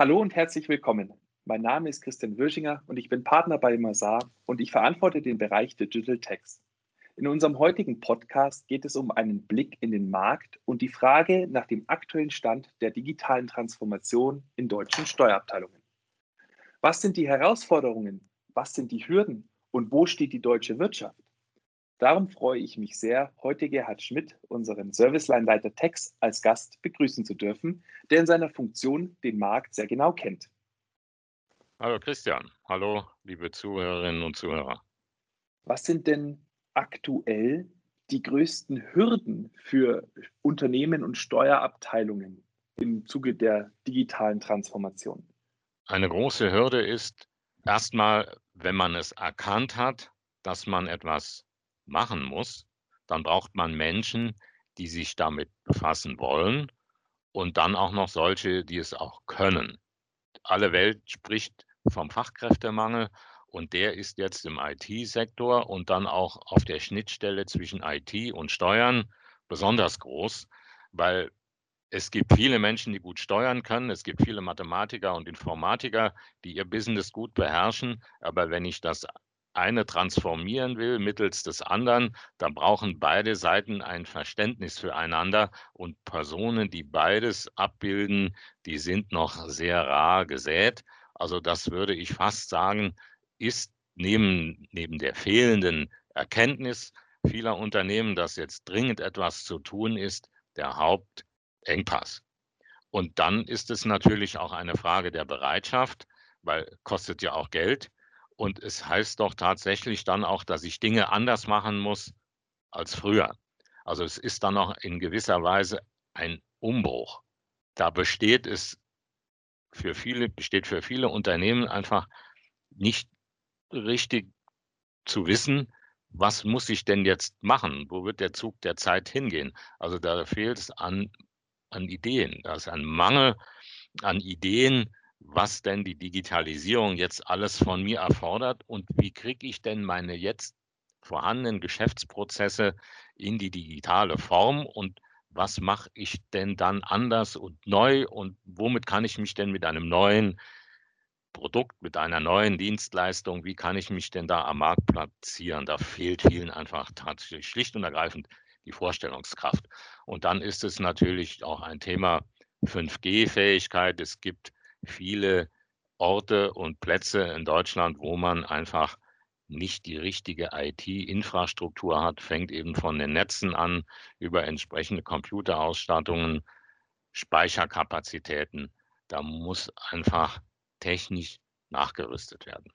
Hallo und herzlich willkommen. Mein Name ist Christian Würschinger und ich bin Partner bei Mazar und ich verantworte den Bereich Digital Tax. In unserem heutigen Podcast geht es um einen Blick in den Markt und die Frage nach dem aktuellen Stand der digitalen Transformation in deutschen Steuerabteilungen. Was sind die Herausforderungen? Was sind die Hürden? Und wo steht die deutsche Wirtschaft? Darum freue ich mich sehr, heute Gerhard Schmidt, unseren Serviceline-Leiter Tax, als Gast begrüßen zu dürfen, der in seiner Funktion den Markt sehr genau kennt. Hallo Christian, hallo liebe Zuhörerinnen und Zuhörer. Was sind denn aktuell die größten Hürden für Unternehmen und Steuerabteilungen im Zuge der digitalen Transformation? Eine große Hürde ist erstmal, wenn man es erkannt hat, dass man etwas machen muss, dann braucht man Menschen, die sich damit befassen wollen und dann auch noch solche, die es auch können. Alle Welt spricht vom Fachkräftemangel und der ist jetzt im IT-Sektor und dann auch auf der Schnittstelle zwischen IT und Steuern besonders groß, weil es gibt viele Menschen, die gut steuern können. Es gibt viele Mathematiker und Informatiker, die ihr Business gut beherrschen. Aber wenn ich das eine transformieren will mittels des anderen, dann brauchen beide Seiten ein Verständnis füreinander und Personen, die beides abbilden, die sind noch sehr rar gesät. Also das würde ich fast sagen, ist neben, neben der fehlenden Erkenntnis vieler Unternehmen, dass jetzt dringend etwas zu tun ist, der Hauptengpass. Und dann ist es natürlich auch eine Frage der Bereitschaft, weil kostet ja auch Geld und es heißt doch tatsächlich dann auch, dass ich Dinge anders machen muss als früher. Also es ist dann auch in gewisser Weise ein Umbruch. Da besteht es für viele, besteht für viele Unternehmen einfach nicht richtig zu wissen, was muss ich denn jetzt machen? Wo wird der Zug der Zeit hingehen? Also da fehlt es an, an Ideen. Da ist ein Mangel an Ideen, was denn die Digitalisierung jetzt alles von mir erfordert und wie kriege ich denn meine jetzt vorhandenen Geschäftsprozesse in die digitale Form und was mache ich denn dann anders und neu und womit kann ich mich denn mit einem neuen Produkt, mit einer neuen Dienstleistung, wie kann ich mich denn da am Markt platzieren? Da fehlt vielen einfach tatsächlich schlicht und ergreifend die Vorstellungskraft. Und dann ist es natürlich auch ein Thema 5G-Fähigkeit. Es gibt viele Orte und Plätze in Deutschland, wo man einfach nicht die richtige IT-Infrastruktur hat, fängt eben von den Netzen an, über entsprechende Computerausstattungen, Speicherkapazitäten. Da muss einfach technisch nachgerüstet werden.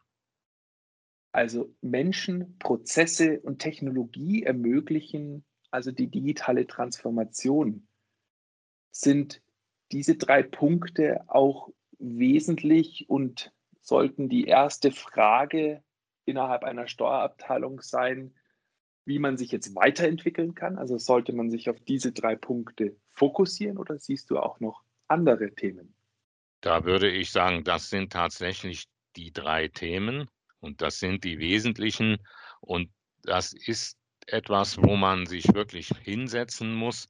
Also Menschen, Prozesse und Technologie ermöglichen also die digitale Transformation. Sind diese drei Punkte auch wesentlich und sollten die erste Frage innerhalb einer Steuerabteilung sein, wie man sich jetzt weiterentwickeln kann. Also sollte man sich auf diese drei Punkte fokussieren oder siehst du auch noch andere Themen? Da würde ich sagen, das sind tatsächlich die drei Themen und das sind die wesentlichen und das ist etwas, wo man sich wirklich hinsetzen muss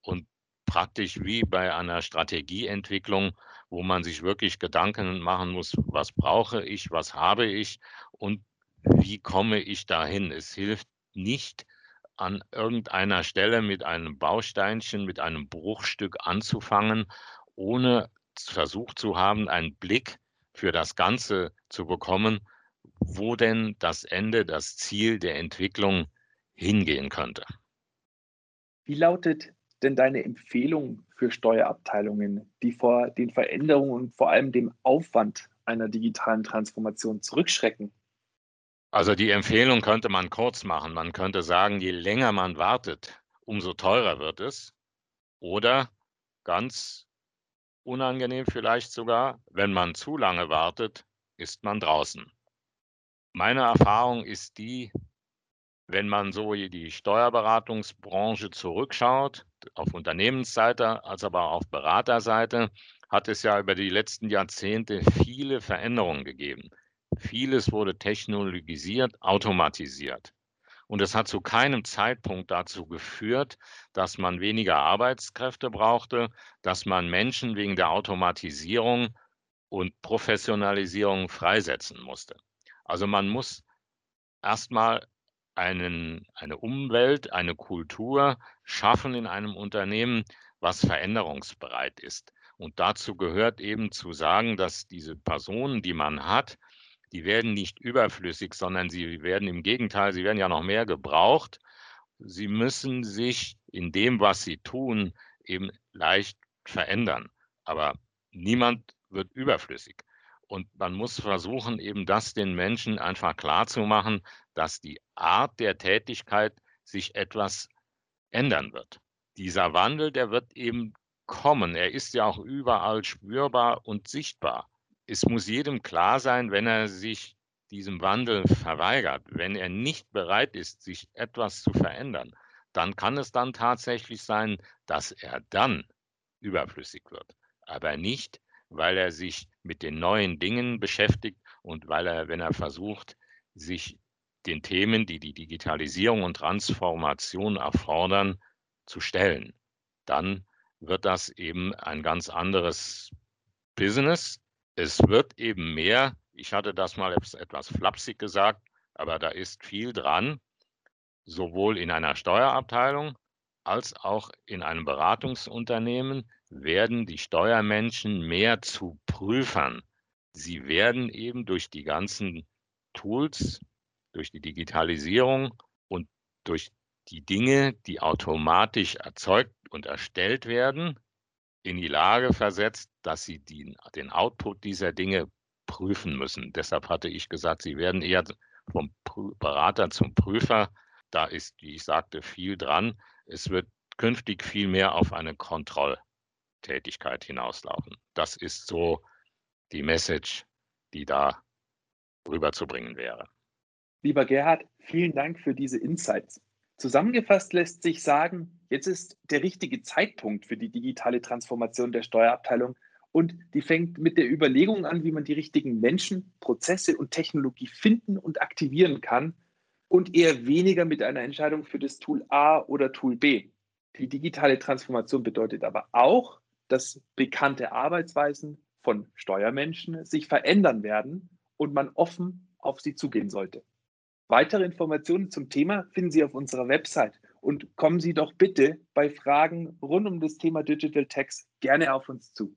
und praktisch wie bei einer Strategieentwicklung wo man sich wirklich Gedanken machen muss, was brauche ich, was habe ich und wie komme ich dahin. Es hilft nicht, an irgendeiner Stelle mit einem Bausteinchen, mit einem Bruchstück anzufangen, ohne versucht zu haben, einen Blick für das Ganze zu bekommen, wo denn das Ende, das Ziel der Entwicklung hingehen könnte. Wie lautet denn deine Empfehlung für Steuerabteilungen, die vor den Veränderungen und vor allem dem Aufwand einer digitalen Transformation zurückschrecken? Also die Empfehlung könnte man kurz machen. Man könnte sagen, je länger man wartet, umso teurer wird es. Oder ganz unangenehm vielleicht sogar, wenn man zu lange wartet, ist man draußen. Meine Erfahrung ist die, wenn man so die Steuerberatungsbranche zurückschaut, auf Unternehmensseite als aber auch auf Beraterseite, hat es ja über die letzten Jahrzehnte viele Veränderungen gegeben. Vieles wurde technologisiert, automatisiert. Und es hat zu keinem Zeitpunkt dazu geführt, dass man weniger Arbeitskräfte brauchte, dass man Menschen wegen der Automatisierung und Professionalisierung freisetzen musste. Also man muss erstmal einen, eine Umwelt, eine Kultur schaffen in einem Unternehmen, was veränderungsbereit ist. Und dazu gehört eben zu sagen, dass diese Personen, die man hat, die werden nicht überflüssig, sondern sie werden im Gegenteil, sie werden ja noch mehr gebraucht. Sie müssen sich in dem, was sie tun, eben leicht verändern. Aber niemand wird überflüssig. Und man muss versuchen, eben das den Menschen einfach klarzumachen, dass die Art der Tätigkeit sich etwas ändern wird. Dieser Wandel, der wird eben kommen. Er ist ja auch überall spürbar und sichtbar es muss jedem klar sein, wenn er sich diesem Wandel verweigert, wenn er nicht bereit ist, sich etwas zu verändern, dann kann es dann tatsächlich sein, dass er dann überflüssig wird. Aber nicht, weil er sich mit den neuen Dingen beschäftigt und weil er, wenn er versucht, sich den Themen, die die Digitalisierung und Transformation erfordern, zu stellen. Dann wird das eben ein ganz anderes Business, es wird eben mehr, ich hatte das mal etwas flapsig gesagt, aber da ist viel dran, sowohl in einer Steuerabteilung als auch in einem Beratungsunternehmen werden die Steuermenschen mehr zu Prüfern. Sie werden eben durch die ganzen Tools, durch die Digitalisierung und durch die Dinge, die automatisch erzeugt und erstellt werden, in die Lage versetzt, dass sie die, den Output dieser Dinge prüfen müssen. Deshalb hatte ich gesagt, sie werden eher vom Berater zum Prüfer. Da ist, wie ich sagte, viel dran. Es wird künftig viel mehr auf eine Kontrolltätigkeit hinauslaufen. Das ist so die Message, die da rüberzubringen wäre. Lieber Gerhard, vielen Dank für diese Insights. Zusammengefasst lässt sich sagen, jetzt ist der richtige Zeitpunkt für die digitale Transformation der Steuerabteilung und die fängt mit der Überlegung an, wie man die richtigen Menschen, Prozesse und Technologie finden und aktivieren kann und eher weniger mit einer Entscheidung für das Tool A oder Tool B. Die digitale Transformation bedeutet aber auch, dass bekannte Arbeitsweisen von Steuermenschen sich verändern werden und man offen auf sie zugehen sollte. Weitere Informationen zum Thema finden Sie auf unserer Website und kommen Sie doch bitte bei Fragen rund um das Thema Digital Tax gerne auf uns zu.